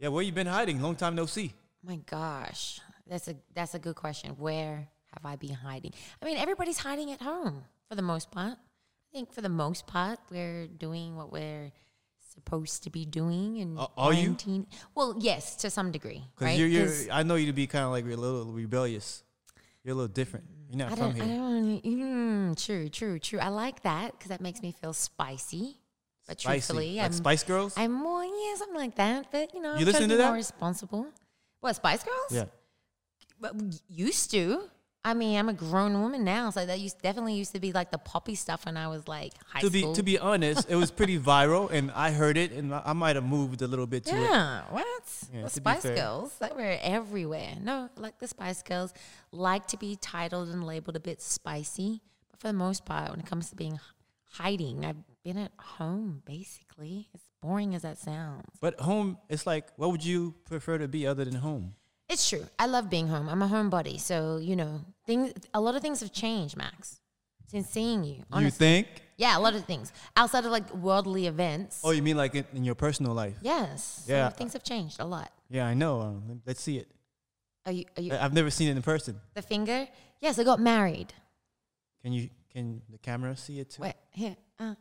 Yeah, where you been hiding? Long time no see. My gosh, that's a that's a good question. Where have I been hiding? I mean, everybody's hiding at home for the most part. I think for the most part, we're doing what we're supposed to be doing and Uh, are you? Well, yes, to some degree, Because right? you're, you're, I know you to be kind of like a little rebellious. You're a little different. You're not I from don't, I here. don't. Mm, true, true, true. I like that because that makes me feel spicy. But truthfully, like I'm Spice Girls. I'm more yeah, something like that. But you know, You I'm listen trying to that? more responsible. What Spice Girls? yeah. But used to. I mean, I'm a grown woman now, so that used definitely used to be like the poppy stuff when I was like high To be school. to be honest, it was pretty viral, and I heard it, and I might have moved a little bit to it. yeah, what? Yeah, the Spice. Girls that were everywhere. No, like the Spice Girls, like to be titled and labeled a bit spicy, but for the most part, when it comes to being hiding, I've been at home basically. As boring as that sounds. But home, it's like, what would you prefer to be other than home? It's true. I love being home. I'm a homebody, so you know, things. A lot of things have changed, Max, since seeing you. You think? Yeah, a lot of things outside of like worldly events. Oh, you mean like in, in your personal life? yes. Yeah. So things have changed a lot. Yeah, I know. Um, let's see it. Are you? Are you? I've never seen it in person. the finger? Yes, I got married. Can you? Can the camera see it too? Wait, here. Uh.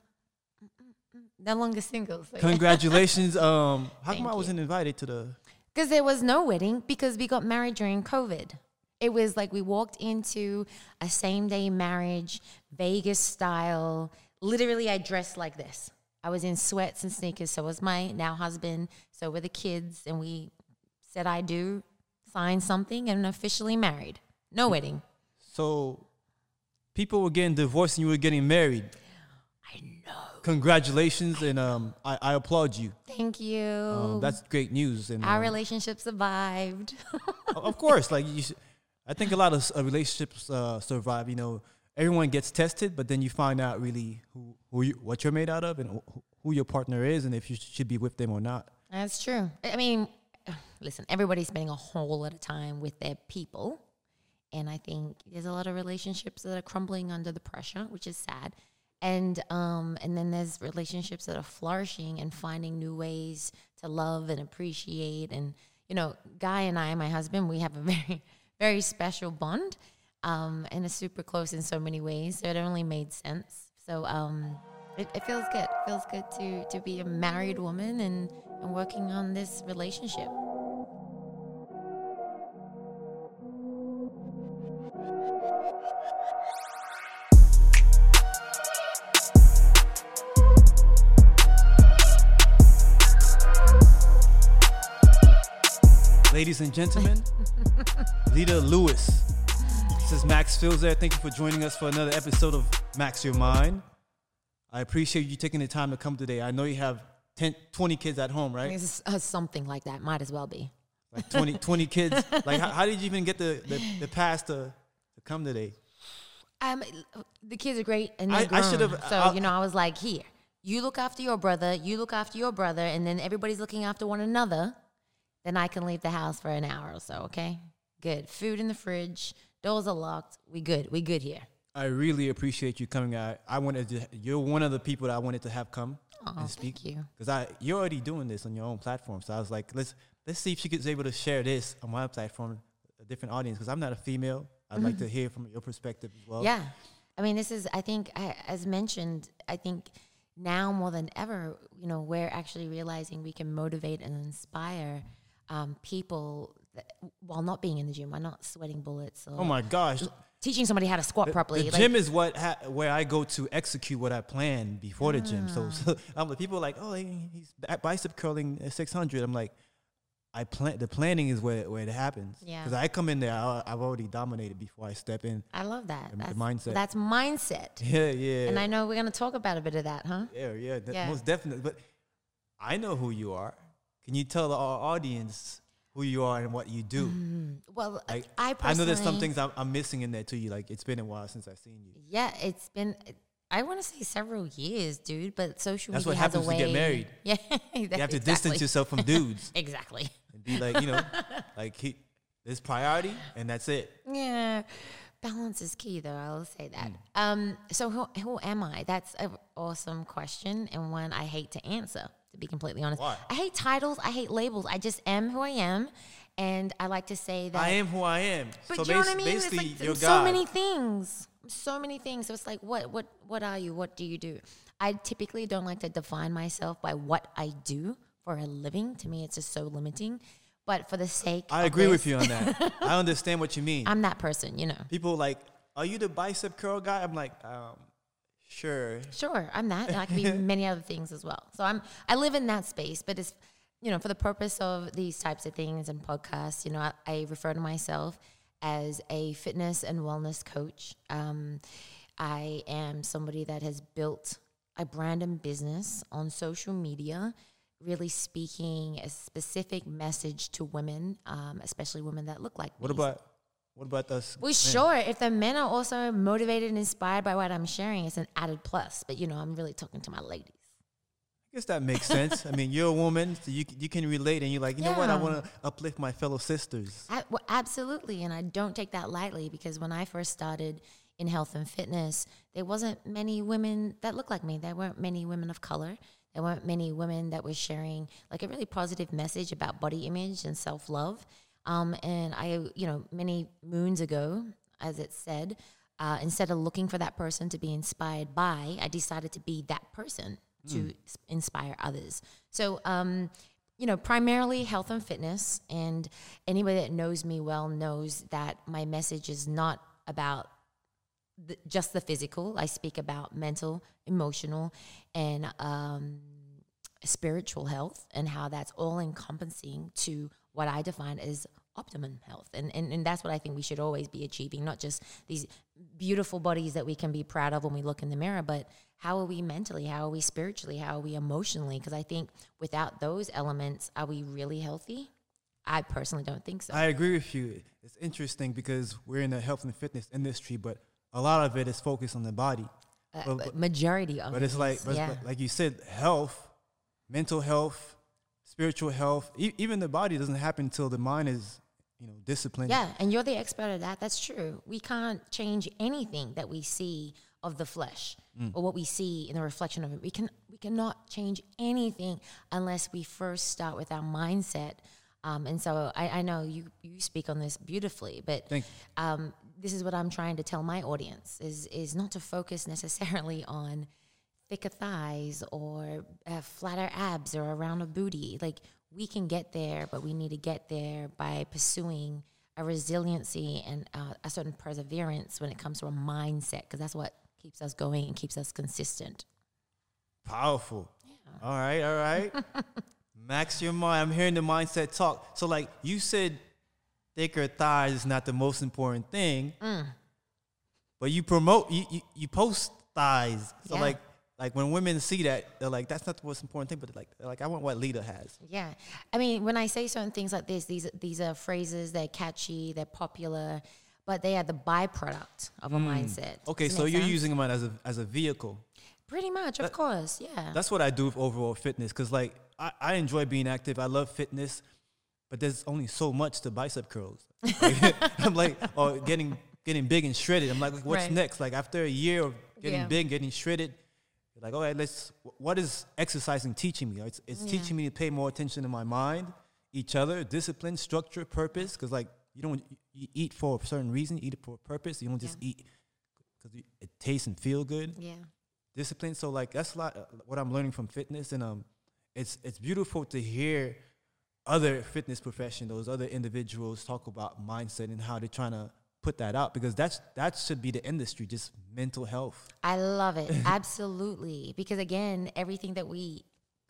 No longer single. So Congratulations. Um, how Thank come I wasn't invited to the? Because there was no wedding because we got married during COVID. It was like we walked into a same day marriage, Vegas style. Literally, I dressed like this. I was in sweats and sneakers. So was my now husband. So were the kids. And we said, I do, signed something, and officially married. No wedding. So, people were getting divorced and you were getting married. Congratulations, and um, I, I applaud you. Thank you. Um, that's great news. And Our um, relationship survived. of course, like you should, I think a lot of uh, relationships uh, survive. You know, everyone gets tested, but then you find out really who, who you, what you're made out of, and who, who your partner is, and if you should be with them or not. That's true. I mean, listen, everybody's spending a whole lot of time with their people. And I think there's a lot of relationships that are crumbling under the pressure, which is sad. And um, and then there's relationships that are flourishing and finding new ways to love and appreciate. And you know, Guy and I, my husband, we have a very very special bond, um, and are super close in so many ways. So it only made sense. So um, it, it feels good. It feels good to to be a married woman and and working on this relationship. Ladies and gentlemen, Lita Lewis. This is Max Fields there. Thank you for joining us for another episode of Max Your Mind. I appreciate you taking the time to come today. I know you have 10, 20 kids at home, right? It's uh, something like that. Might as well be. Like 20, 20 kids. Like, how, how did you even get the, the, the pass to, to come today? Um, the kids are great, and they're I- I should've- So I'll- you know, I was like, here, you look after your brother, you look after your brother, and then everybody's looking after one another. Then I can leave the house for an hour or so. Okay, good. Food in the fridge, doors are locked. We good. We good here. I really appreciate you coming out. I wanted to, you're one of the people that I wanted to have come Oh, and speak. thank you. Because I you're already doing this on your own platform. So I was like, let's let's see if she gets able to share this on my platform, a different audience. Because I'm not a female. I'd like to hear from your perspective as well. Mm-hmm. Yeah. I mean, this is, I think, I, as mentioned, I think now more than ever, you know, we're actually realizing we can motivate and inspire um, people that, while not being in the gym, while not sweating bullets or Oh my gosh. teaching somebody how to squat properly. The like- gym is what ha- where I go to execute what I plan before the gym. So, so I'm like, people are like, oh, he's bicep curling at 600. I'm like, I plan. The planning is where where it happens. Yeah. Because I come in there, I, I've already dominated before I step in. I love that. the That's, mindset. That's mindset. Yeah, yeah. And I know we're going to talk about a bit of that, huh? Yeah, yeah, Yeah. most definitely. But I know who you are. Can you tell our audience who you are and what you do? Well, Like, I I know there's some things I'm, I'm missing in there to you. Like it's been a while since I've seen you. Yeah, it's been. I want to say several years, dude. But social That's media what has a happens way. to get married. Yeah, You have to distance yourself from dudes Exactly. and be like, you know, like he, this priority, and that's it. Yeah, balance is key, though. I'll say that. Mm. Um, so who who am I? That's an awesome question and one I hate to answer. To be completely honest, Why? I hate titles. I hate labels. I just am who I am, and I like to say that I am who I am. But so you know what I mean? It's basically, like you're so God. many things. So many things. So it's like, what, what, what are you? What do you do? I typically don't like to define myself by what I do for a living. To me, it's just so limiting. But for the sake, I agree with you on that. I understand what you mean. I'm that person. You know. People like, are you the bicep curl guy? I'm like, um, sure. Sure, I'm that, and I can be many other things as well. So I'm I live in that space, but it's you know for the purpose of these types of things and podcasts, you know, I, I refer to myself as a fitness and wellness coach. Um, I am somebody that has built a brand and business on social media, really speaking a specific message to women, um, especially women that look like What me. about what about us? Well, men? sure. If the men are also motivated and inspired by what I'm sharing, it's an added plus. But you know, I'm really talking to my ladies. I guess that makes sense. I mean, you're a woman, so you you can relate, and you're like, you know what? I want to uplift my fellow sisters. A- well, absolutely, and I don't take that lightly because when I first started in health and fitness, there wasn't many women that looked like me. There weren't many women of color. There weren't many women that were sharing like a really positive message about body image and self love. Um, and I, you know, many moons ago, as it said, uh, instead of looking for that person to be inspired by, I decided to be that person to s- inspire others. So, um, you know, primarily health and fitness. And anybody that knows me well knows that my message is not about the, just the physical. I speak about mental, emotional, and um, spiritual health, and how that's all encompassing to what I define as optimum health. And, and and that's what I think we should always be achieving, not just these beautiful bodies that we can be proud of when we look in the mirror, but how are we mentally? How are we spiritually? How are we emotionally? Because I think without those elements, are we really healthy? I personally don't think so. I agree with you. It's interesting because we're in the health and fitness industry, but a lot of it is focused on the body. Uh, but- but majority of But it it's like, but, yeah. but like you said, health, mental health, spiritual health, e- even the body doesn't happen until the mind is, you know, disciplined. Yeah, and you're the expert at that. That's true. We can't change anything that we see of the flesh or what we see in the reflection of it. We can we cannot change anything unless we first start with our mindset. Um, and so I, I know you you speak on this beautifully, but um, this is what I'm trying to tell my audience is is not to focus necessarily on thicker thighs or uh, flatter abs or a rounder booty. Like we can get there, but we need to get there by pursuing a resiliency and uh, a certain perseverance when it comes to a mindset, because that's what keeps us going and keeps us consistent. Powerful. All right, all right. Max your mind. I'm hearing the mindset talk. So, like you said, thicker thighs is not the most important thing, Mm. but you promote, you, you, you post thighs. So, Yeah. like, like when women see that, they're like, "That's not the most important thing." But like, they're like, I want what Lita has. Yeah, I mean, when I say certain things like this, these these are phrases. They're catchy. They're popular, but they are the byproduct of a hmm. mindset. Okay, so you're sense? using them as a as a vehicle. pretty much, of course, yeah. That's what I do with overall fitness because, like, I, I enjoy being active. I love fitness, but there's only so much to bicep curls. Like, I'm like, or getting getting big and shredded. I'm like, what's Right. next? Like after a year of getting Yeah. big, getting shredded, you're like, all right, let's. What is exercising teaching me? It's, it's Yeah. teaching me to pay more attention to my mind, each other, discipline, structure, purpose. Because like you don't you eat for a certain reason, you eat it for a purpose. You don't just eat because it tastes and feel good yeah. discipline. So like that's a lot uh, what I'm learning from fitness, and um, it's it's beautiful to hear other fitness professionals, other individuals talk about mindset and how they're trying to put that out because that's that should be the industry, just mental health. I love it. Absolutely. Because again, everything that we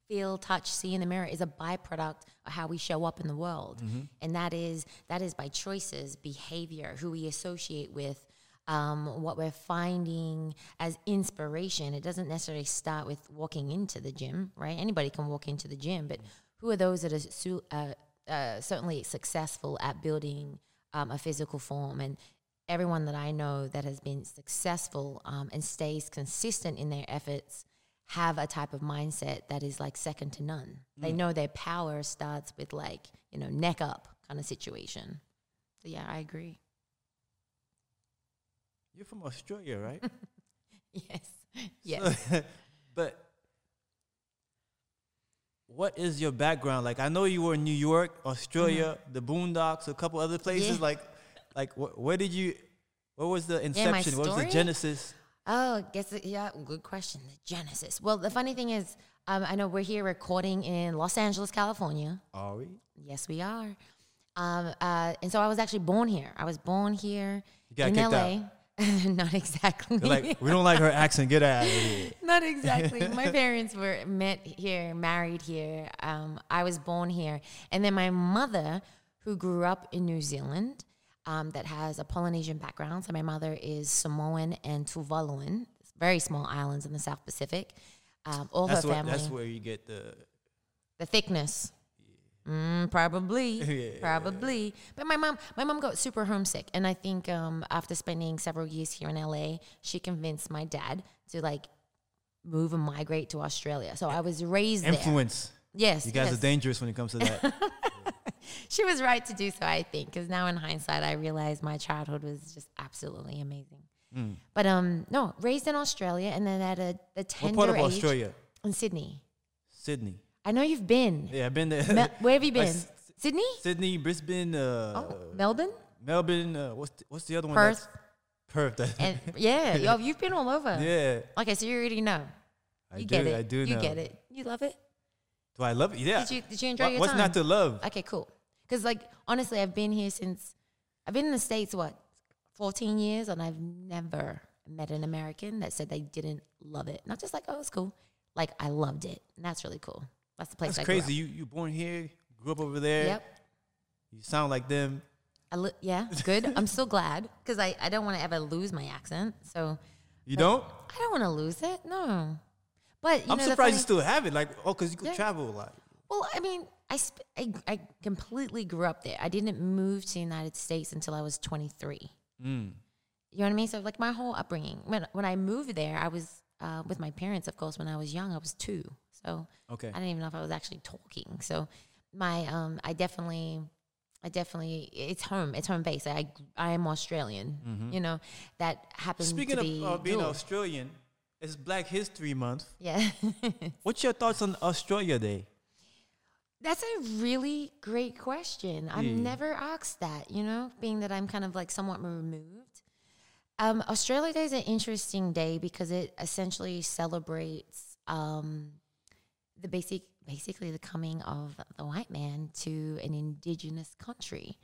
feel, touch, see in the mirror is a byproduct of how we show up in the world. And that is that is by choices, behavior, who we associate with, um, what we're finding as inspiration. It doesn't necessarily start with walking into the gym, right? Anybody can walk into the gym, but who are those that are su- uh, uh, certainly successful at building um, a physical form? And everyone that I know that has been successful um, and stays consistent in their efforts have a type of mindset that is like second to none. They know their power starts with like, you know, neck up kind of situation. So yeah, I agree. You're from Australia, right? Yes. Yes. So- but what is your background? Like, I know you were in New York, Australia, Mm-hmm. the Boondocks, a couple other places. Yeah. Like, like wh- where did you? What was the inception? what was the genesis? Oh, guess it, yeah, good question. The genesis. Well, the funny thing is, um, I know we're here recording in Los Angeles, California. Are we? Yes, we are. Um, uh, and so I was actually born here. I was born here in LA. Not exactly. They're like, we don't like her accent. Get out of here. Not exactly. My parents were met here, married here. Um, I was born here, and then my mother, who grew up in New Zealand, um, that has a Polynesian background. So my mother is Samoan and Tuvaluan, very small islands in the South Pacific. Um, all That's her what. family, That's where you get the. the thickness. Mm, probably, Yeah. probably. But my mom, my mom got super homesick, and I think um, after spending several years here in LA, she convinced my dad to like move and migrate to Australia. So I was raised there. Influence. Yes, You guys yes. are dangerous when it comes to that. She was right to do so, I think, because now in hindsight, I realize my childhood was just absolutely amazing. Mm. But um, no, raised in Australia, and then at a the what tender part of age Australia? in Sydney. Sydney. I know you've been. Yeah, I've been there. Mel- where have you Like been? S- Sydney? Sydney, Brisbane, uh, Oh, Melbourne, Melbourne. Uh, what's the, what's the other one? Perth, Perth. and yeah, yo, you've been all over. yeah, Okay, so you already know. I You do. get it. I do You know. get it. You love it. Do I love it? Yeah. Did you Did you enjoy What- your what's time? not to love? Okay, cool. Because like honestly, I've been here since I've been in the states what fourteen years, and I've never met an American that said they didn't love it. Not just like oh, it's cool. Like I loved it, and that's really cool. That's the place. That's I grew crazy. You you born here, grew up over there. Yep. You sound like them. I li- yeah, good. I'm still glad because I, I don't want to ever lose my accent. So You don't? I don't want to lose it. No. But you I'm know, surprised you still have it. Like, oh, because you could Yeah. travel a lot. Well, I mean, I, sp- I I completely grew up there. I didn't move to the United States until I was 23. Mm. You know what I mean? So like my whole upbringing. When when I moved there, I was uh, with my parents. Of course, when I was young, I was two. So Okay. I didn't even know if I was actually talking. So my um, I definitely. I definitely, it's home. It's home base. I, I am Australian. You know, that happens Speaking to of be uh, being dual. Australian, it's Black History Month. yeah. What's your thoughts on Australia Day? That's a really great question. I've never asked that, you know, being that I'm kind of like somewhat removed. Um, Australia Day is an interesting day because it essentially celebrates um, the basic, basically the coming of the white man to an indigenous country.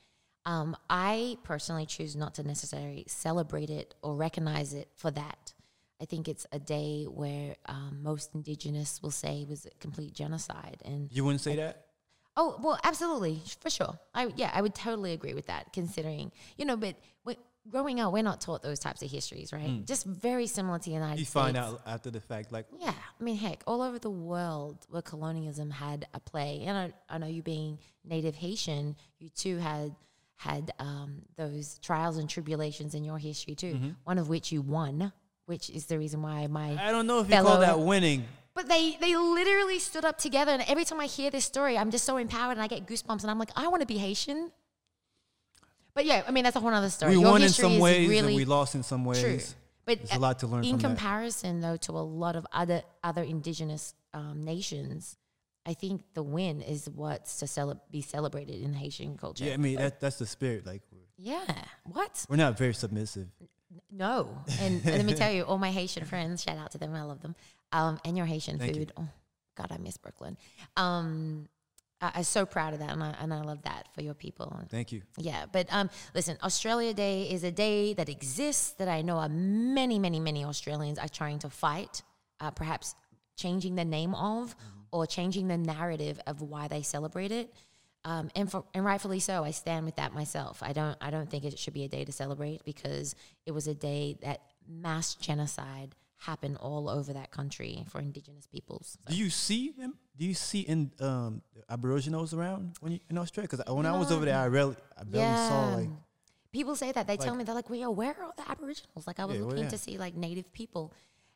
Um, I personally choose not to necessarily celebrate it or recognize it for that. I think it's a day where um, most indigenous will say was a complete genocide, and You wouldn't say that? Oh well, absolutely, for sure. I yeah, I would totally agree with that. Considering you know, but growing up, we're not taught those types of histories, right? Just very similar to the United Hmm. You States. find out after the fact, like, Yeah, I mean, heck, all over the world where colonialism had a play, and I, I know you being native Haitian, you too had had um, those trials and tribulations in your history too. Mm-hmm. One of which you won, which is the reason why my I don't know if you call that winning. but they they literally stood up together, and every time I hear this story, I'm just so empowered, and I get goosebumps, and I'm like, I want to be Haitian. But yeah, I mean that's a whole other story. We Your won in some ways really and we lost in some ways. true. But There's a lot to learn in from that. comparison, though, to a lot of other other indigenous um, nations, I think the win is what's to cele- be celebrated in Haitian culture. Yeah, I mean that that's the spirit. Like yeah. What? we're not very submissive. No. And, and let me tell you, all my Haitian friends, shout out to them, I love them. Um, and your Haitian Thank you. food. Oh, God, I miss Brooklyn. Um, I, I'm so proud of that, and I, and I love that for your people. Thank you. Yeah, but um, listen, Australia Day is a day that exists that I know are many, many, many Australians are trying to fight, uh, perhaps changing the name of or changing the narrative of why they celebrate it. Um, and for and rightfully so, I stand with that myself. I don't I don't think it should be a day to celebrate because it was a day that mass genocide happened all over that country for indigenous peoples. So- Do you see them? Do you see in um, Aboriginals around when you in Australia? Because when I was over there, I rarely, I barely saw like. people say that they tell me they're like, well, where are the Aboriginals? Like I was Yeah, well, looking yeah. to see like native people,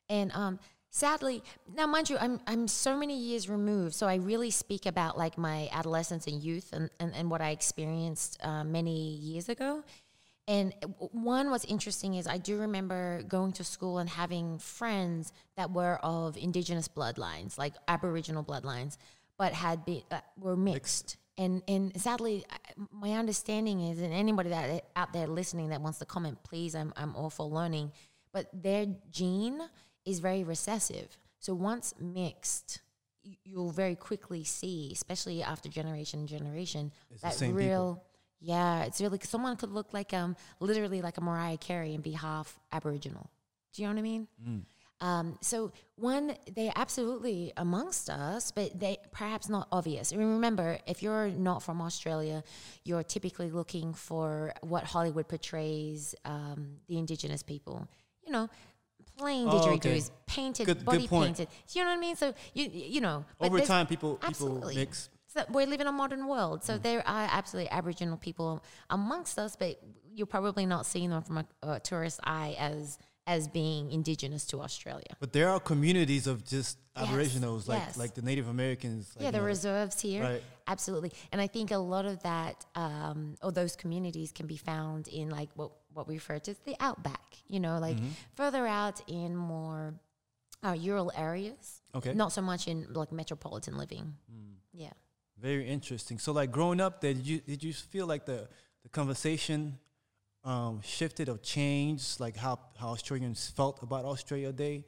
and um, sadly, now mind you, I'm I'm so many years removed, so I really speak about like my adolescence and youth and and, and what I experienced uh, many years ago. And one what's interesting is I do remember going to school and having friends that were of indigenous bloodlines, like Aboriginal bloodlines. but had been uh, were mixed. And and sadly, my understanding is, and anybody that out there listening that wants to comment, please, I'm I'm all for learning. But their gene is very recessive. So once mixed, you- you'll very quickly see, especially after generation and generation, It's that real. people. Yeah, it's really someone could look like um literally like a Mariah Carey and be half Aboriginal. Do you know what I mean? Mm. Um, so one, they're absolutely amongst us, but they perhaps not obvious. And remember, if you're not from Australia, you're typically looking for what Hollywood portrays um, the indigenous people. You know, plain Oh, okay. didgeridoos, painted, Good- good body point. painted. Do you know what I mean? So you you know, Over time, people people absolutely. mix. So we live in a modern world, so there are absolutely Aboriginal people amongst us, but you're probably not seeing them from a, a tourist eye as as being indigenous to Australia. But there are communities of just Yes, Aboriginals, like yes. like the Native Americans. Like, yeah, you the know, reserves here, Right. absolutely. And I think a lot of that, um, or those communities, can be found in like what what we refer to as the outback. You know, like Mm-hmm. further out in more uh, rural areas. Okay. Not so much in like metropolitan living. Yeah. Very interesting. So, like growing up, there, did you did you feel like the the conversation um, shifted or changed, like how how Australians felt about Australia Day?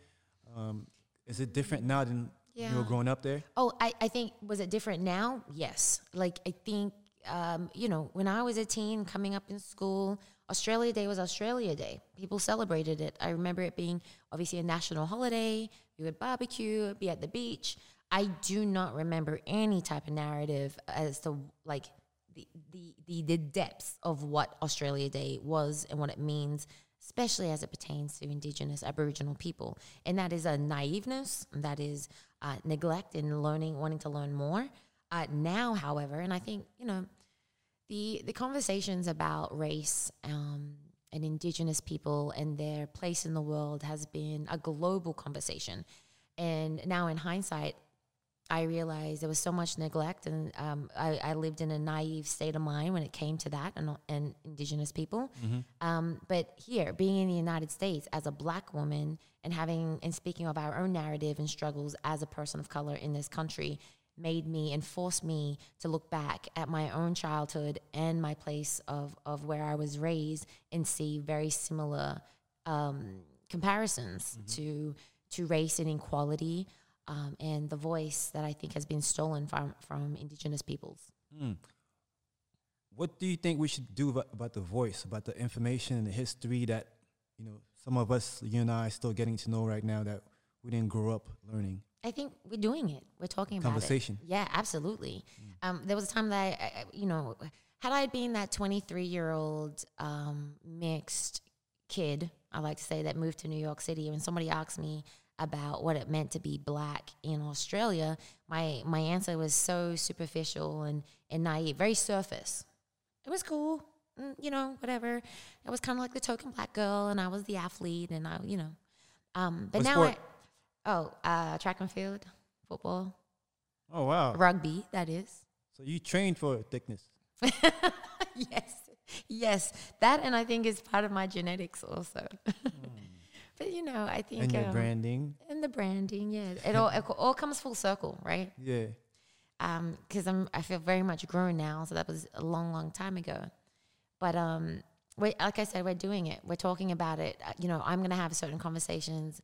Um, is it different now than you were growing up there? Oh, I, I think was it different now? Yes. Like I think um, you know, when I was a teen coming up in school, Australia Day was Australia Day. People celebrated it. I remember it being obviously a national holiday. We would barbecue, be at the beach. I do not remember any type of narrative as to like the the the, the depths of what Australia Day was and what it means especially as it pertains to Indigenous Aboriginal people. And that is a naiveness, that is uh, neglect and learning, wanting to learn more. Uh, now, however, and I think, you know, the, the conversations about race um, and Indigenous people and their place in the world has been a global conversation. And now, in hindsight, I realized there was so much neglect, and um, I, I lived in a naive state of mind when it came to that and, and Indigenous people. Um, but here, being in the United States as a Black woman and having and speaking of our own narrative and struggles as a person of color in this country made me and forced me to look back at my own childhood and my place of, of where I was raised and see very similar um, comparisons to to race and inequality um, and the voice that I think has been stolen from from Indigenous peoples. What do you think we should do about, about the voice, about the information and the history that you know some of us, you and I, are still getting to know right now that we didn't grow up learning? I think we're doing it. We're talking about Conversation. Yeah, absolutely. Um, there was a time that I, I, you know, had I been that 23 year old um, mixed kid, I like to say that moved to New York City, when somebody asked me about what it meant to be black in Australia, my my answer was so superficial and and naive, very surface. It was cool, mm, you know, whatever. I was kind of like the token black girl, and I was the athlete, and I, you know. Um, but What now sport? I, oh, uh, track and field, football, Oh wow! rugby. That is. So you trained for thickness. yes, yes. That and I think is part of my genetics also. but you know, I think and your um, branding. and the branding, yeah, it all it all comes full circle, right? Yeah. um because i'm i feel very much grown now so that was a long long time ago but um we like i said we're doing it we're talking about it Uh, you know i'm going to have certain conversations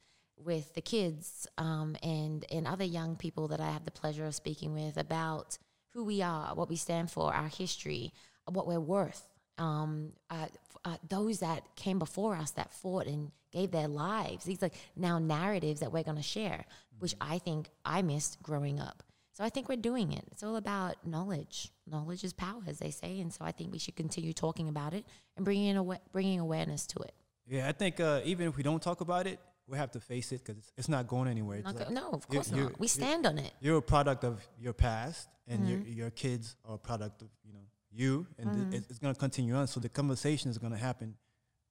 with the kids um and and other young people that i have the pleasure of speaking with about who we are what we stand for our history what we're worth um uh, uh, those that came before us that fought and gave their lives these like now narratives that we're going to share which i think i missed growing up so I think we're doing it. It's all about knowledge. Knowledge is power, as they say, and so I think we should continue talking about it and bringing in awa- bringing awareness to it. Yeah, I think uh, even if we don't talk about it, we have to face it because it's, it's not going anywhere. Not like no, of course not. We stand on it. You're a product of your past, and your Mm-hmm. your kids are a product of you know you, and th- it's, it's going to continue on. So the conversation is going to happen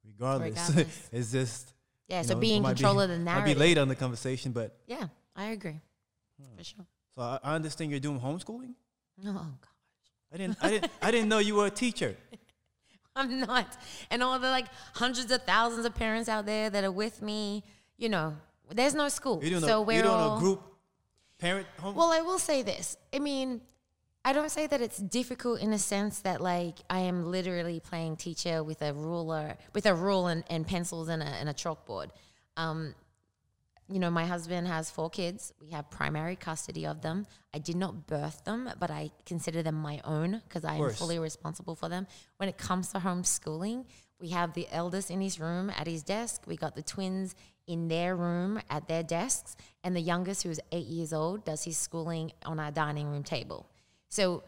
regardless. Regardless. it's just Yeah, so know, be in control of the Might be late on the conversation, but Yeah, I agree. Hmm. For sure. so I, I understand you're doing homeschooling. Oh God. I didn't I didn't I didn't know you were a teacher. I'm not. And all the like hundreds of thousands of parents out there that are with me, you know, there's no school. So a, we're you're doing all, a group parent home? Well, I will say this. I mean, I don't say that it's difficult in a sense that like I am literally playing teacher with a ruler, with a rule and, and pencils and a, and a chalkboard. Um, you know, my husband has four kids. We have primary custody of them. I did not birth them, but I consider them my own because I am fully responsible for them. When it comes to homeschooling, we have the eldest in his room at his desk. We got the twins in their room at their desks, and the youngest, who is eight years old, does his schooling on our dining room table. So,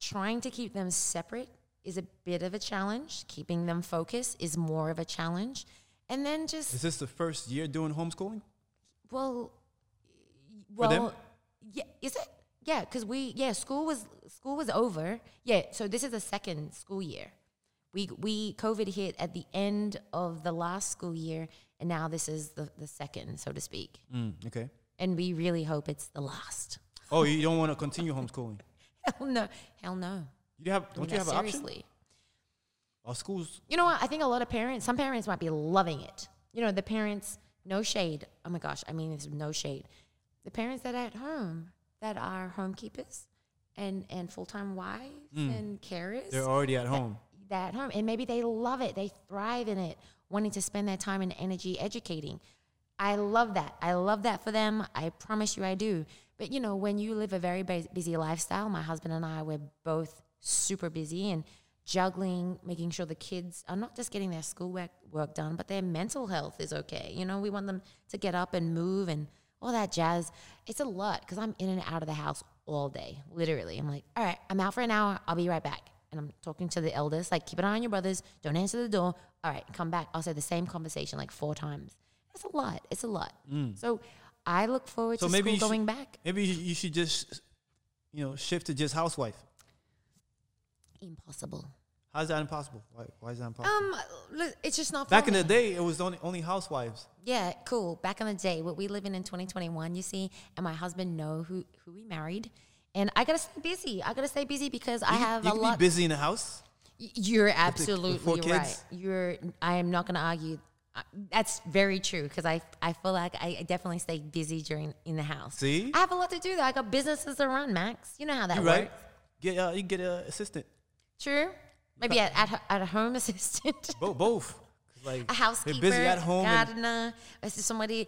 trying to keep them separate is a bit of a challenge. Keeping them focused is more of a challenge. And then just Is this the first year doing homeschooling? well, well, yeah, is it? Yeah, because we yeah school was school was over. Yeah, so this is the second school year. We we COVID hit at the end of the last school year, and now this is the the second, so to speak. Mm, okay. And we really hope it's the last. Oh, you don't want to continue homeschooling? Hell no, hell no. You have? Don't you have an option? seriously. Our schools. You know what? I think a lot of parents, some parents might be loving it. You know, the parents, no shade. Oh my gosh, I mean, there's no shade. The parents that are at home, that are homekeepers and, and full time wives and carers, Mm. They're already at home. that at home. And maybe they love it, they thrive in it, wanting to spend their time and energy educating. I love that. I love that for them. I promise you I do. But you know, when you live a very busy lifestyle, my husband and I, we're both super busy and juggling, making sure the kids are not just getting their schoolwork work done, but their mental health is okay. You know, we want them to get up and move and all that jazz. It's a lot because I'm in and out of the house all day, literally. I'm like, all right, I'm out for an hour. I'll be right back. And I'm talking to the eldest, like, keep an eye on your brothers. Don't answer the door. All right, come back. I'll say the same conversation like four times. It's a lot. It's a lot. Mm. So I look forward. So to maybe school should- going back. Maybe you should just, you know, shift to just housewife. Impossible. How's that impossible? Why, why is that impossible? Um, look, it's just not. Back in the day, it was only only housewives. Yeah, cool. Back in the day, what we live in in 2021, you see, and my husband know who who we married, and I gotta stay busy. I gotta stay busy because I You- have you a can lot. be busy in the house. You're absolutely right. You're. I am not going to argue. That's very true because I I feel like I definitely stay busy during in the house. See? I have a lot to do though. I got businesses to run, Max. You know how that You works. right? Get uh, you can get an assistant. True. Maybe at at, at a home assistant. Both, both. Like a they're housekeeper, busy at home. gardener. Is somebody.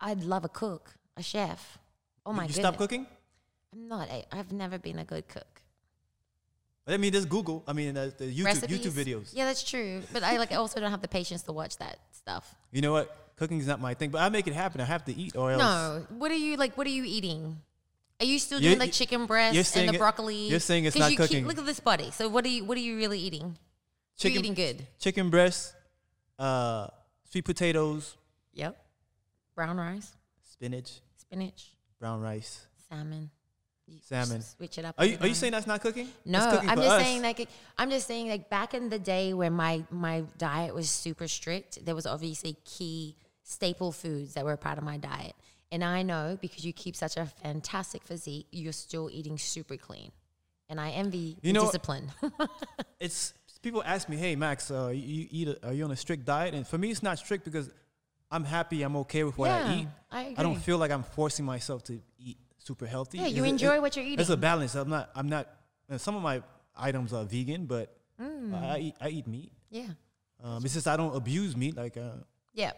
I'd love a cook, a chef. Oh my you goodness. stop cooking. I'm not. A, I've never been a good cook. I mean, just Google. I mean, the YouTube Recipes. YouTube videos. Yeah, that's true. But I like. I also don't have the patience to watch that stuff. You know what? Cooking is not my thing, but I make it happen. I have to eat, or else. No. What are you like? What are you eating? Are you still doing like chicken breast and saying the it- broccoli? you're saying it's 'Cause not you keep- cooking. look at this body. So what are you? What are you really eating? Chicken- You're eating good. Chicken breast, uh, sweet potatoes, Yep. Brown rice, spinach, spinach, brown rice, salmon. You salmon. Switch it up. Are you, are you saying that's not cooking? No, cooking I'm just us. saying like I'm just saying like back in the day when my my diet was super strict, there was obviously key staple foods that were a part of my diet. And I know because you keep such a fantastic physique, you're still eating super clean. And I envy You know- discipline. it's people ask me, "Hey Max, uh, you, eat? A, are you on a strict diet?" And for me, it's not strict because I'm happy. I'm okay with what I eat. I don't feel like I'm forcing myself to eat super healthy. Yeah, you It's enjoy it- what you're eating. It's a balance. I'm not. I'm not. uh, Some of my items are vegan, but Mm. I, I eat. I eat meat. yeah. Um, it's just I don't abuse meat. Like uh, Yeah.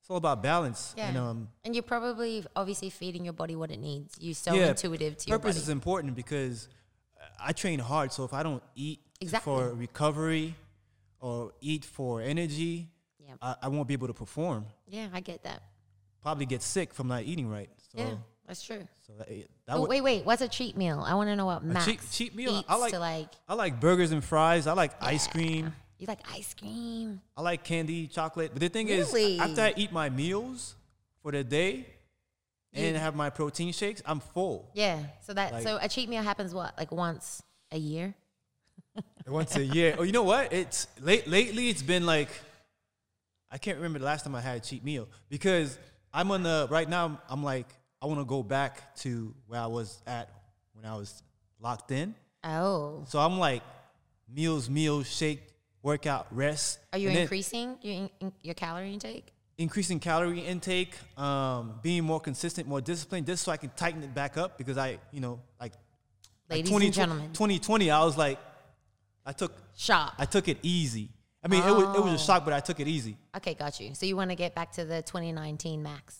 it's all about balance. Yeah. And um, And you're probably obviously feeding your body what it needs. You're so yeah, intuitive to your purpose is important because I train hard. So if I don't eat Exactly. for recovery or eat for energy, Yeah. I, I won't be able to perform. yeah, I get that. Probably get sick from not eating right. So, Yeah, that's true. so that, eh, that Oh, would, wait, wait. What's a cheat meal? I want to know what Max cheat- cheat meal? eats I like- to like. I like burgers and fries. I like ice cream. You like ice cream? I like candy, chocolate. But the thing Really? is, after I eat my meals for the day and You- have my protein shakes, I'm full. Yeah. So that Like- so a cheat meal happens what like once a year? once a year. Oh, you know what? It's late lately. It's been like I can't remember the last time I had a cheat meal because I'm on the right now. I'm like I want to go back to where I was at when I was locked in. Oh, So I'm like meals, meals, shake, workout, rest. are you and increasing your in, your calorie intake? increasing calorie intake, um, being more consistent, more disciplined, just so I can tighten it back up because I, you know, like, like Ladies and gentlemen. 2020, I was like, I took Sharp. I took it easy. I mean, it was it was Oh. a shock, but I took it easy. Okay, got you. So you want to get back to the 2019 max?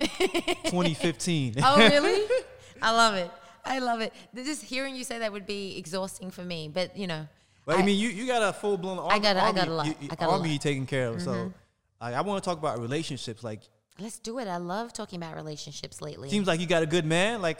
2015. Oh, really? I love it. I love it. Just hearing you say that would be exhausting for me, but you know. But I, mean, you, you got a full blown army. got a- I army, got a lot. You, you- I got a army lot. Mm-hmm. you taking care of. So I, I want to talk about relationships. Like, let's do it. I love talking about relationships lately. seems like you got a good man. Like,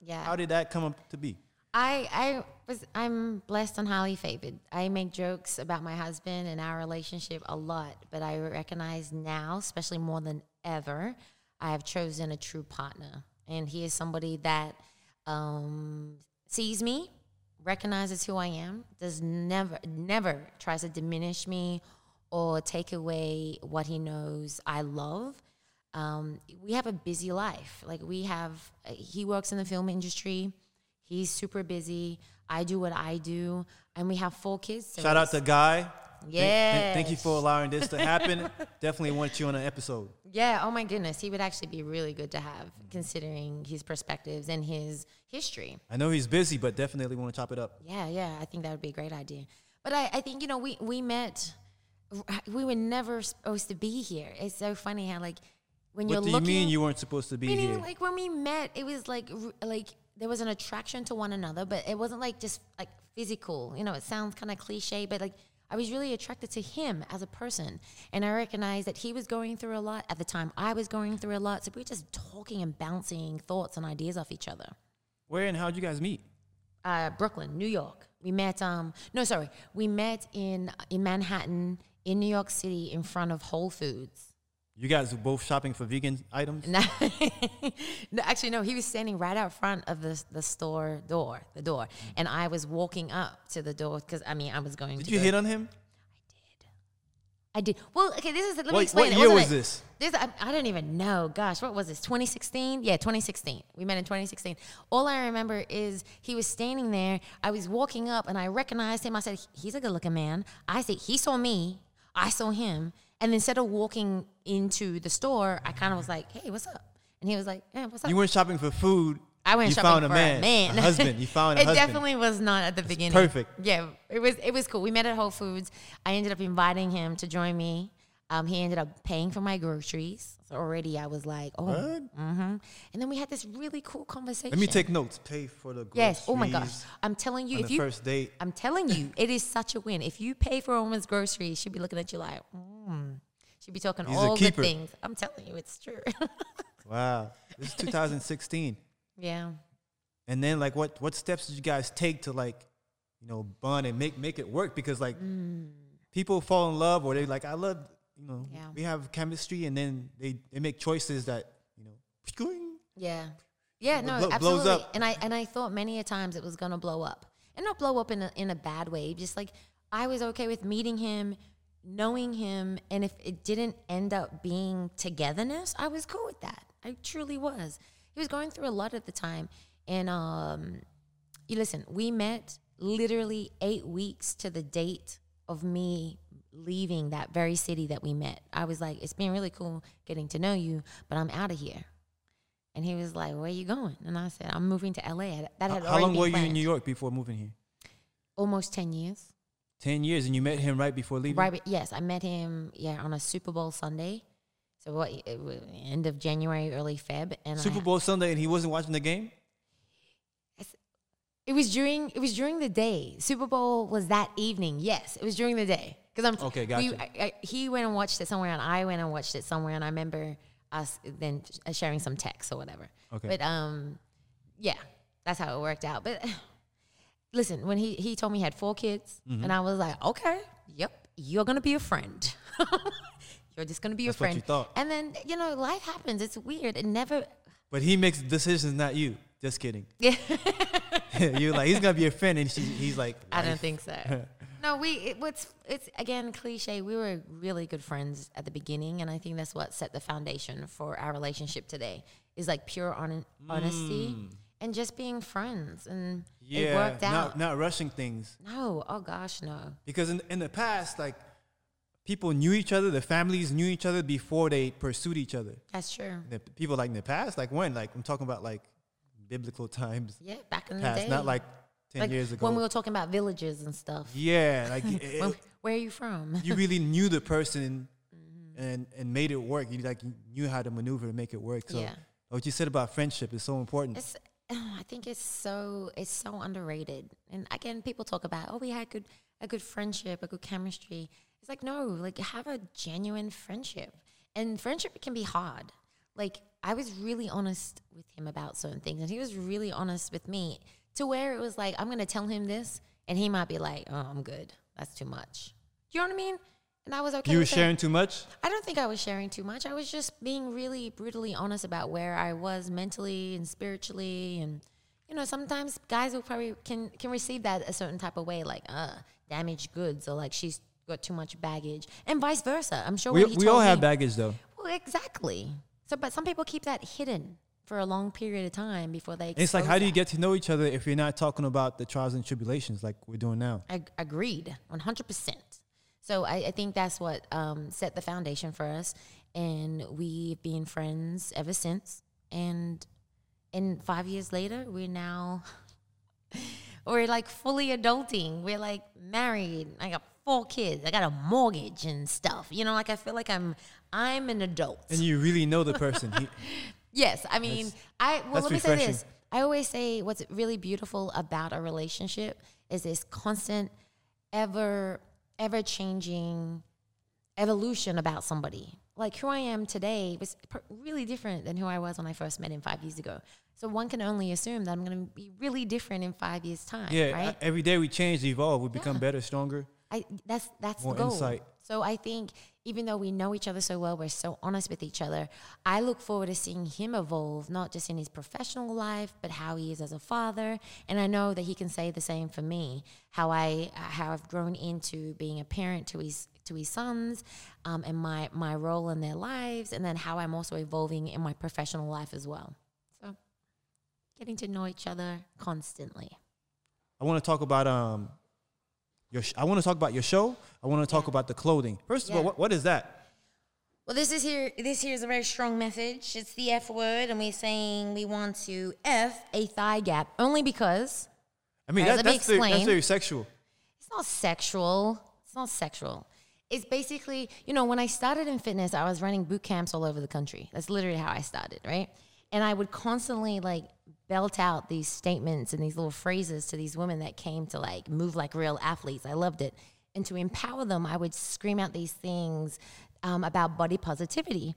yeah. how did that come up to be? I I was I'm blessed and highly favored. I make jokes about my husband and our relationship a lot, but I recognize now, especially more than ever, I have chosen a true partner, and he is somebody that um, sees me, recognizes who I am, does never never tries to diminish me or take away what he knows I love um, we have a busy life. Like we have, he works in the film industry. He's super busy. I do what I do, and we have four kids. so Shout out to Guy. Thank- Yes. Thank, you for allowing this to happen. Definitely want you on an episode. Yeah. Oh my goodness, he would actually be really good to have, considering his perspectives and his history. I know he's busy, but definitely want to chop it up. Yeah, yeah, I think that would be a great idea. But I, I think you know we we met. We were never supposed to be here. It's so funny how like when you're What do you looking. mean you weren't supposed to be Meaning, here? like when we met, it was like like there was an attraction to one another, but it wasn't like just like physical. You know, it sounds kind of cliche, but like I was really attracted to him as a person, and I recognized that he was going through a lot at the time. I was going through a lot, so we were just talking and bouncing thoughts and ideas off each other. Where and how'd you guys meet? Uh, Brooklyn, New York. We met. Um, no, sorry, we met in in Manhattan, in New York City, in front of Whole Foods. You guys were both shopping for vegan items? No, no, actually, no. He was standing right out front of the the store door, the door, mm-hmm. and I was walking up to the door because I mean I was going. Did to you go- hit on him? I did. I did. Well, okay. This is. Let me What, explain. what year was it- this? This I, I don't even know. Gosh, what was this? 2016? Yeah, 2016. We met in 2016. All I remember is he was standing there. I was walking up and I recognized him. I said, "He's a good-looking man." I said, "He saw me. I saw him." And instead of walking into the store, I kind of was like, "Hey, what's up?" And he was like, "Yeah, what's up?" You weren't shopping for food. I went you shopping found a for man, a man, a husband. You found a it husband. definitely was not at the beginning. perfect. Yeah, it was. It was cool. We met at Whole Foods. I ended up inviting him to join me. Um, he ended up paying for my groceries. So already I was like, oh, What? hmm and then we had this really cool conversation. Let me take notes. Pay for the groceries. Yes. Oh my gosh. I'm telling you, if you, first date. I'm telling you, it is such a win. If you pay for a woman's groceries, she'll be looking at you like, mm. she'll be talking He's all the things. I'm telling you, it's true. Wow. This is 2016. yeah. And then like what what steps did you guys take to like, you know, bond and make make it work? Because like people fall in love or they like, I love, you know. Yeah. we have chemistry and then they, they make choices that, you know, Yeah. Yeah, no, blows absolutely. up. And I and I thought many a times it was gonna blow up. And not blow up in a in a bad way. Just like I was okay with meeting him, knowing him, and if it didn't end up being togetherness, I was cool with that. I truly was. He was going through a lot at the time. And um you listen, we met literally eight weeks to the date of me leaving that very city that we met. I was like, it's been really cool getting to know you, but I'm out of here. And he was like, "Where are you going?" And I said, "I'm moving to LA." That had How long were you in. New York before moving here? Almost ten years. 10 years and you met him right before leaving? Right. Yes, I met him. Yeah, on a Super Bowl Sunday. So what? End of January, early Feb, and Super I, Bowl Sunday and he wasn't watching the game? It was during. It was during the day. Super Bowl was that evening. Yes, it was during the day. Because I'm Okay, we- I, I, he went and watched it somewhere, and I went and watched it somewhere, and I remember us then uh, sharing some texts or whatever. Okay. But um, yeah, that's how it worked out. But listen, when he he told me he had four kids, Mm-hmm. and I was like, okay, yep, you're gonna be a friend. you're just gonna be That's a what friend. you thought. And then you know, life happens. It's weird. It never. But he makes decisions, not you. Just kidding. Yeah. You're like, he's going to be a friend. And she, he's like, I don't think so. No, we. It, what's it's again cliche. We were really good friends at the beginning, and I think that's what set the foundation for our relationship today. Is like pure hon- mm. honesty and just being friends, and Yeah. it worked not, out. Not rushing things. no, oh gosh, no. Because in, in the past, like, people knew each other, the families knew each other before they pursued each other. That's true. The people like in the past, like when, like I'm talking about like biblical times Yeah, back in the past, day. not like ten like years ago. when we were talking about villages and stuff. yeah, like it- When- where are you from? you really knew the person Mm-hmm. and and made it work. You like knew how to maneuver to make it work. So Yeah. what you said about friendship is so important. It's, I think it's so it's so underrated. And again, people talk about oh we had good a good friendship, a good chemistry. It's like no, like have a genuine friendship. And friendship can be hard. Like I was really honest with him about certain things, and he was really honest with me to where it was like I'm gonna tell him this, and he might be like, oh I'm good. That's too much. You know what I mean? And I was okay. you were with that. sharing too much. I don't think I was sharing too much. I was just being really brutally honest about where I was mentally and spiritually, and you know, sometimes guys will probably can can receive that a certain type of way, like uh, damaged goods, or like she's got too much baggage, and vice versa. I'm sure We, we all have baggage though. Well, exactly. So, but some people keep that hidden for a long period of time before they. It's like, how do you get to know each other if you're not talking about the trials and tribulations like we're doing now? Ag- agreed, one hundred percent. So I, I think that's what um, set the foundation for us, and we've been friends ever since. And and five years later, we're now we're like fully adulting. We're like married. I got four kids. I got a mortgage and stuff. You know, like I feel like I'm I'm an adult. And you really know the person. He, Yes, I mean, I well, let me say this. I always say what's really beautiful about a relationship is this constant, ever, ever changing evolution about somebody. Like who I am today was pr- really different than who I was when I first met him five years ago. So one can only assume that I'm going to be really different in five years' time. yeah, right. uh, every day we change, evolve, we become Yeah. better, stronger. I that's that's More the goal. insight. So I think even though we know each other so well, we're so honest with each other. I look forward to seeing him evolve, not just in his professional life, but how he is as a father. And I know that he can say the same for me. How I how I've grown into being a parent to his to his sons, um, and my my role in their lives, and then how I'm also evolving in my professional life as well. So getting to know each other constantly. I want to talk about um your. Sh- I want to talk about your show. I want to talk Yeah. about the clothing. First of all, what, what is that? Well, this is here. This here is a very strong message. It's the F word, and we're saying we want to F a thigh gap only because I mean, As that, me that's very, that's very sexual. it's not sexual. It's not sexual. It's basically, you know, when I started in fitness, I was running boot camps all over the country. That's literally how I started, right? And I would constantly like belt out these statements and these little phrases to these women that came to like move like real athletes. I loved it. And to empower them, I would scream out these things um, about body positivity.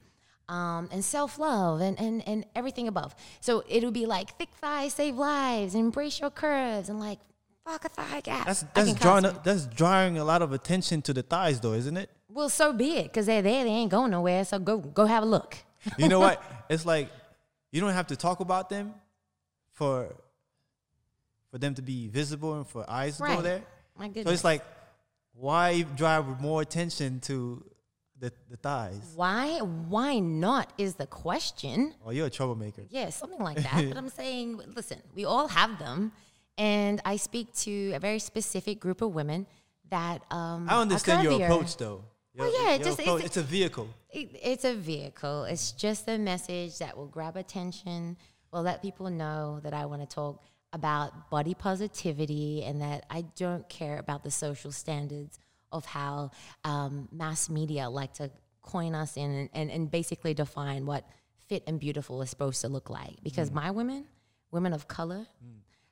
Um, and self love and, and, and everything above. So it would be like thick thighs save lives, embrace your curves, and like fuck a thigh gap. That's that's drawing a, that's drawing a lot of attention to the thighs, though, isn't it? Well, so be it, because they're there, they ain't going nowhere. So go go have a look. You know what? It's like you don't have to talk about them for for them to be visible and for eyes to go there. My So it's like, why drive more attention to the, the thighs? why why not is the question. Oh, you're a troublemaker. Yeah, something like that. but I'm saying, listen, we all have them, and I speak to a very specific group of women that um. I understand your approach, though. Your- Well, yeah, your just- approach- it's- it's a vehicle. It, it's a vehicle. It's just a message that will grab attention, will let people know that I want to talk about body positivity and that I don't care about the social standards of how um, mass media like to coin us in and, and, and basically define what fit and beautiful is supposed to look like. Because my women, women of color,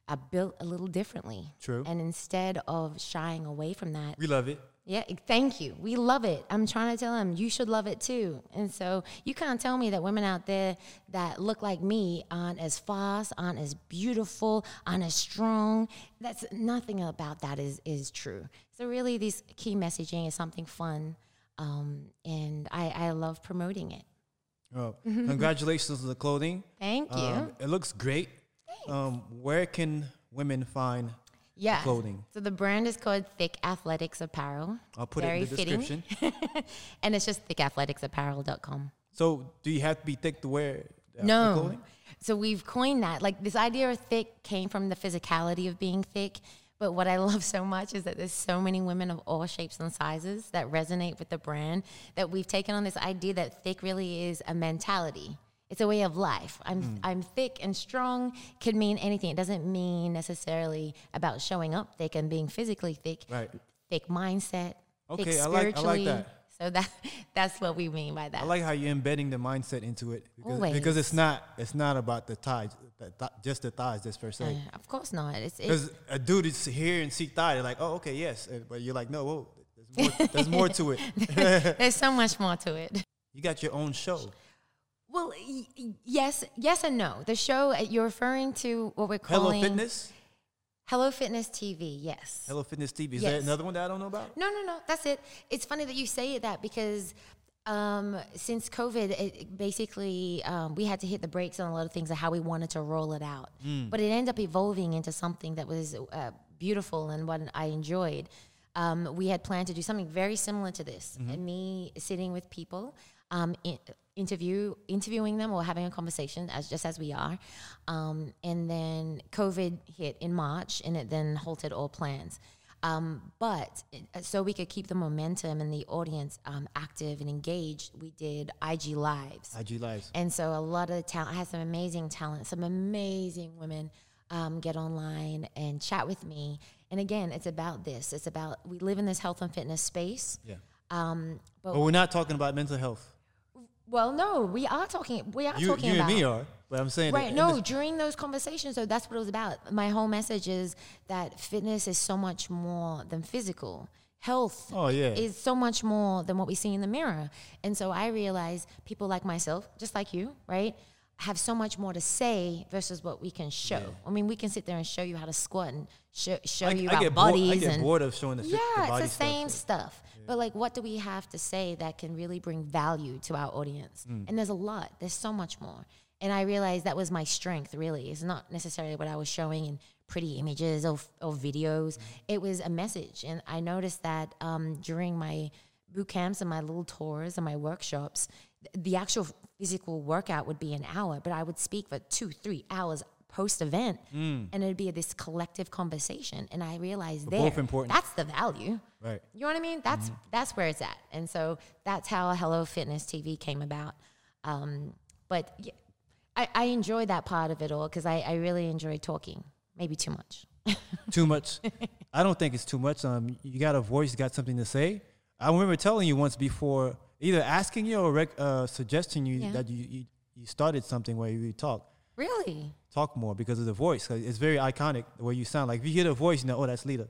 are built a little differently. True. And instead of shying away from that, We love it. Yeah, thank you. We love it. I'm trying to tell them you should love it too. And so you can't tell me that women out there that look like me aren't as fast, aren't as beautiful, aren't as strong. That's nothing about that is is true. So really, this key messaging is something fun, um, and I, I love promoting it. Oh, congratulations on the clothing. Thank you. Um, it looks great. Um, where can women find yeah. clothing? So the brand is called Thick Athletics Apparel. I'll put Very it in the description. and it's just thickathleticapparel.com. So, do you have to be thick to wear the, the No. clothing? So we've coined that. Like this idea of thick came from the physicality of being thick, But what I love so much is that there's so many women of all shapes and sizes that resonate with the brand that we've taken on this idea that thick really is a mentality. It's a way of life. I'm Mm. I'm thick and strong could mean anything. It doesn't mean necessarily about showing up thick and being physically thick. Right. Thick mindset. Okay, thick I like- I like spiritually. that. So that that's what we mean by that. I like how you're embedding the mindset into it because, Always. because it's not it's not about the thighs, the th- just the thighs, just per Uh, of course not. It's, it's Because a dude is here and see thigh, they're like, oh, okay, yes, but you're like, no, whoa, there's more, there's more to it. there's so much more to it. You got your own show. Well, y- yes, yes and no. The show uh, you're referring to what we're calling Hello calling Fitness, Hello Fitness TV. Yes. Hello Fitness TV. Is there Yes. another one that I don't know about? No, no, no. That's it. It's funny that you say that because um, since COVID, it, it basically um, we had to hit the brakes on a lot of things of how we wanted to roll it out. But it ended up evolving into something that was uh, beautiful and what I enjoyed. Um, we had planned to do something very similar to this, and me sitting with people, um, in, interview interviewing them or having a conversation as just as we are, um, and then COVID hit in March, and it then halted all plans. Um, but uh, so we could keep the momentum and the audience um, active and engaged, we did IG lives. IG Lives. And so a lot of the talent, I had some amazing talent, some amazing women um, get online and chat with me. And again, it's about this. It's about, we live in this health and fitness space. Yeah. Um, but, But we're not talking about mental health. Well, no, we are talking, we are You, talking you about. and me are, but I'm saying Right. No, during those conversations, though, that's what it was about. My whole message is that fitness is so much more than physical. Health Oh, yeah. is so much more than what we see in the mirror. And so I realize people like myself, just like you, right, have so much more to say versus what we can show. I mean, we can sit there and show you how to squat and show, show I, you I our get bored, bodies I get and bored of showing the, yeah, the it's the same stuff. stuff. But like, what do we have to say that can really bring value to our audience? Mm. And there's a lot. There's so much more. And I realized that was my strength. Really, it's not necessarily what I was showing in pretty images or, or videos. It was a message, and I noticed that um, during my boot camps and my little tours and my workshops, the actual physical workout would be an hour, but I would speak for two, three hours post event, Mm. and it'd be this collective conversation. And I realized there, that's the value. Right. You know what I mean? That's Mm-hmm. that's where it's at, and so that's how Hello Fitness TV came about. Um, but yeah, I, I enjoy that part of it all because I, I really enjoy talking. Maybe too much. too much. I don't think it's too much. Um, you got a voice, you got something to say. I remember telling you once before, either asking you or rec- uh, suggesting you Yeah. that you, you you started something where you talk Really? talk more because of the voice. it's very iconic the way you sound. Like if you hear the voice, you know, oh, that's Lita.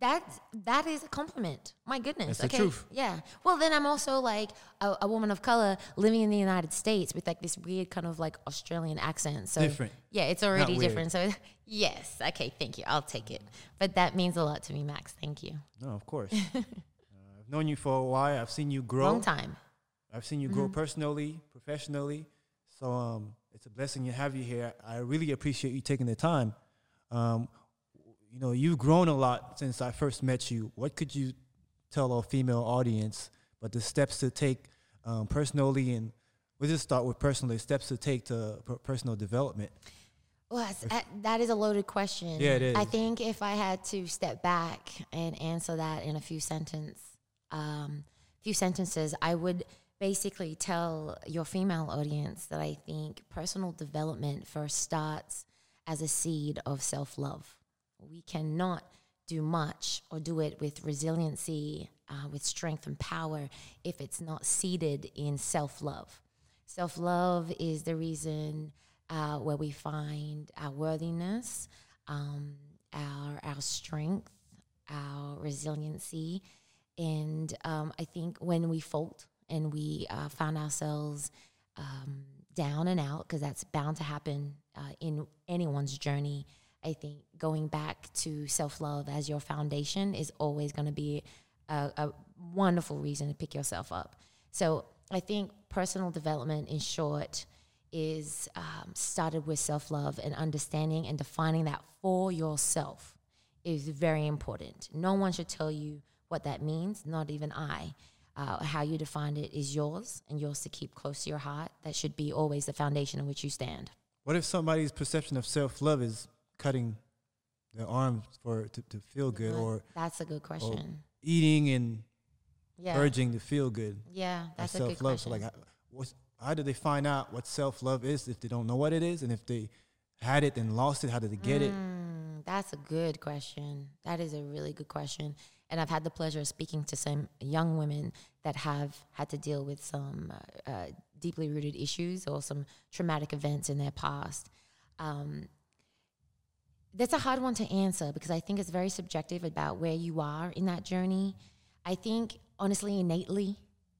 That that is a compliment. My goodness. That's the okay. truth. Yeah. Well, then I'm also like a, a woman of color living in the United States with like this weird kind of like Australian accent. So Different. Yeah, it's already different. So yes. Okay. Thank you. I'll take it. But that means a lot to me, Max. Thank you. No, of course. I've known you for a while. I've seen you grow. Long time. I've seen you Mm-hmm. grow personally, professionally. So um, it's a blessing to have you here. I really appreciate you taking the time. Um, you know, you've grown a lot since I first met you. What could you tell our female audience, but the steps to take um, personally, and we'll just start with personally steps to take to per- personal development. Well, that's, that, that is a loaded question. Yeah, it I think if I had to step back and answer that in a few sentence, um, few sentences, I would basically tell your female audience that I think personal development first starts as a seed of self love. We cannot do much or do it with resiliency, uh, with strength and power, if it's not seeded in self love. Self love is the reason uh, where we find our worthiness, um, our our strength, our resiliency, and um, I think when we fold and we uh, ourselves um, down and out, because that's bound to happen uh, in anyone's journey. I think going back to self love as your foundation is always going to be a, a wonderful reason to pick yourself up. So I think personal development, in short, is um, started with self love and understanding and defining that for yourself is very important. No one should tell you what that means, not even I. Uh, how you define it is yours and yours to keep close to your heart. That should be always the foundation on which you stand. What if somebody's perception of self love is cutting their arms for to, to feel good, or That's a good question. eating and yeah. purging to feel good. Yeah, that's a self love. question. So like, how, what's, how do they find out what self love is if they don't know what it is, and if they had it and lost it, how did they get it? That's a good question. That is a really good question. And I've had the pleasure of speaking to some young women that have had to deal with some uh, uh, deeply rooted issues or some traumatic events in their past. Um, that's a hard one to answer because I think it's very subjective about where you are in that journey. I think, honestly, innately,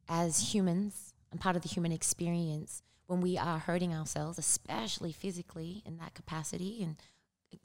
as humans and part of the human experience, when we are hurting ourselves, especially physically in that capacity and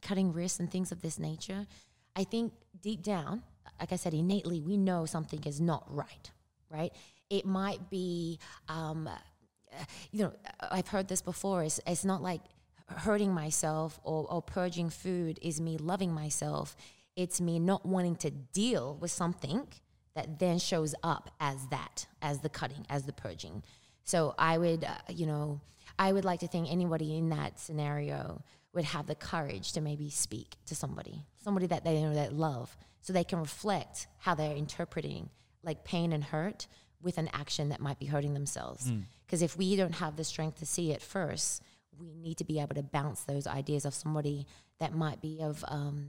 cutting wrists and things of this nature, I think deep down, like I said, innately, we know something is not right, right? It might be, um, uh, you know, I've heard this before. It's, it's not like hurting myself or, or purging food is me loving myself. It's me not wanting to deal with something that then shows up as that, as the cutting, as the purging. So I would, uh, you know, I would like to think anybody in that scenario would have the courage to maybe speak to somebody, somebody that they know that love, so they can reflect how they're interpreting like pain and hurt with an action that might be hurting themselves. Because if we don't have the strength to see it first, we need to be able to bounce those ideas of somebody that might be of um,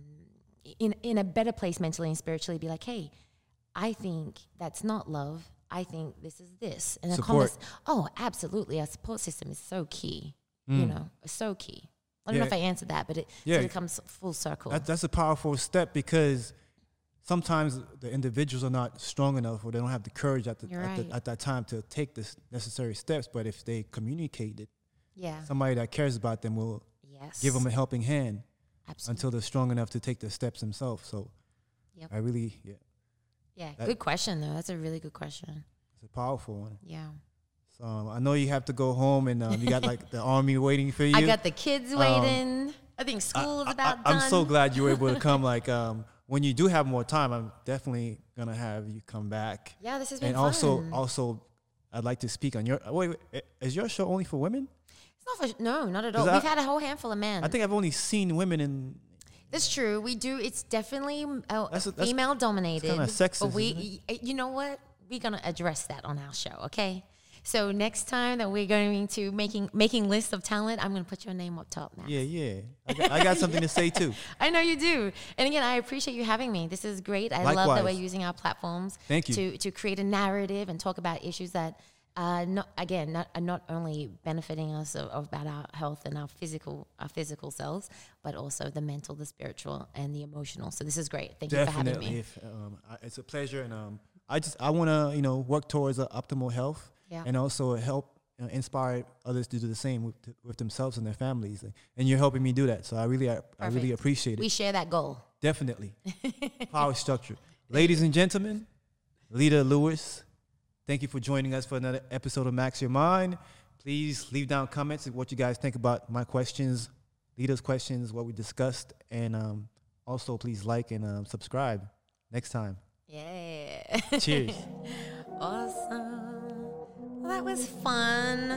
in in a better place mentally and spiritually. Be like, hey, I think that's not love. I think this is this. And a Support. convers- oh, absolutely. A support system is so key. You know, so key. I don't know Mm. If I answered that, but it Yeah. sort of comes full circle. That, that's a powerful step because sometimes the individuals are not strong enough or they don't have the courage at, the, at, right. the, at that time to take the necessary steps. But if they communicate it, yeah. somebody that cares about them will yes. give them a helping hand Absolutely. until they're strong enough to take the steps themselves. So Yep. I really, yeah, yeah. that- Good question, though. That's a really good question. it's a powerful one. Yeah. So um, I know you have to go home and um, you got like the army waiting for you. I got the kids Um, waiting. I think school is about I, am so glad you were able to come. Like um, when you do have more time, I'm definitely gonna have you come back. Yeah, this has been and fun. also also I'd like to speak on your wait, wait is your show only for women? It's not for, no, not at all. We've had a whole handful of men. I think I've only seen women in That's true. We do. It's definitely uh, That's a- that's- female dominated. kinda sexist, But we, you know what? We're gonna address that on our show. Okay. So next time that we're going to making making lists of talent, I'm gonna put your name up top, Max. yeah yeah. I got, I got something to say too. I know you do. And again, I appreciate you having me. This is great. I love that we're using our platforms Thank you. to to create a narrative and talk about issues that. Uh, not again, not are not only benefiting us of, of about our health and our physical our physical selves, but also the mental, the spiritual, and the emotional. So this is great. Thank you for having me. if, um, I, it's a pleasure, and um, I just I want to you know work towards uh, optimal health, Yeah. and also help uh, inspire others to do the same with, with themselves and their families, and you're helping me do that. So I really I, I really appreciate it. We share that goal. Definitely, power structure, ladies and gentlemen, Lita Lewis. Thank you for joining us for another episode of Max Your Mind. Please leave down comments of what you guys think about my questions, Lita's questions, what we discussed, and um, also please like and um, subscribe. Next time. Yeah. Cheers. awesome. Well, that was fun.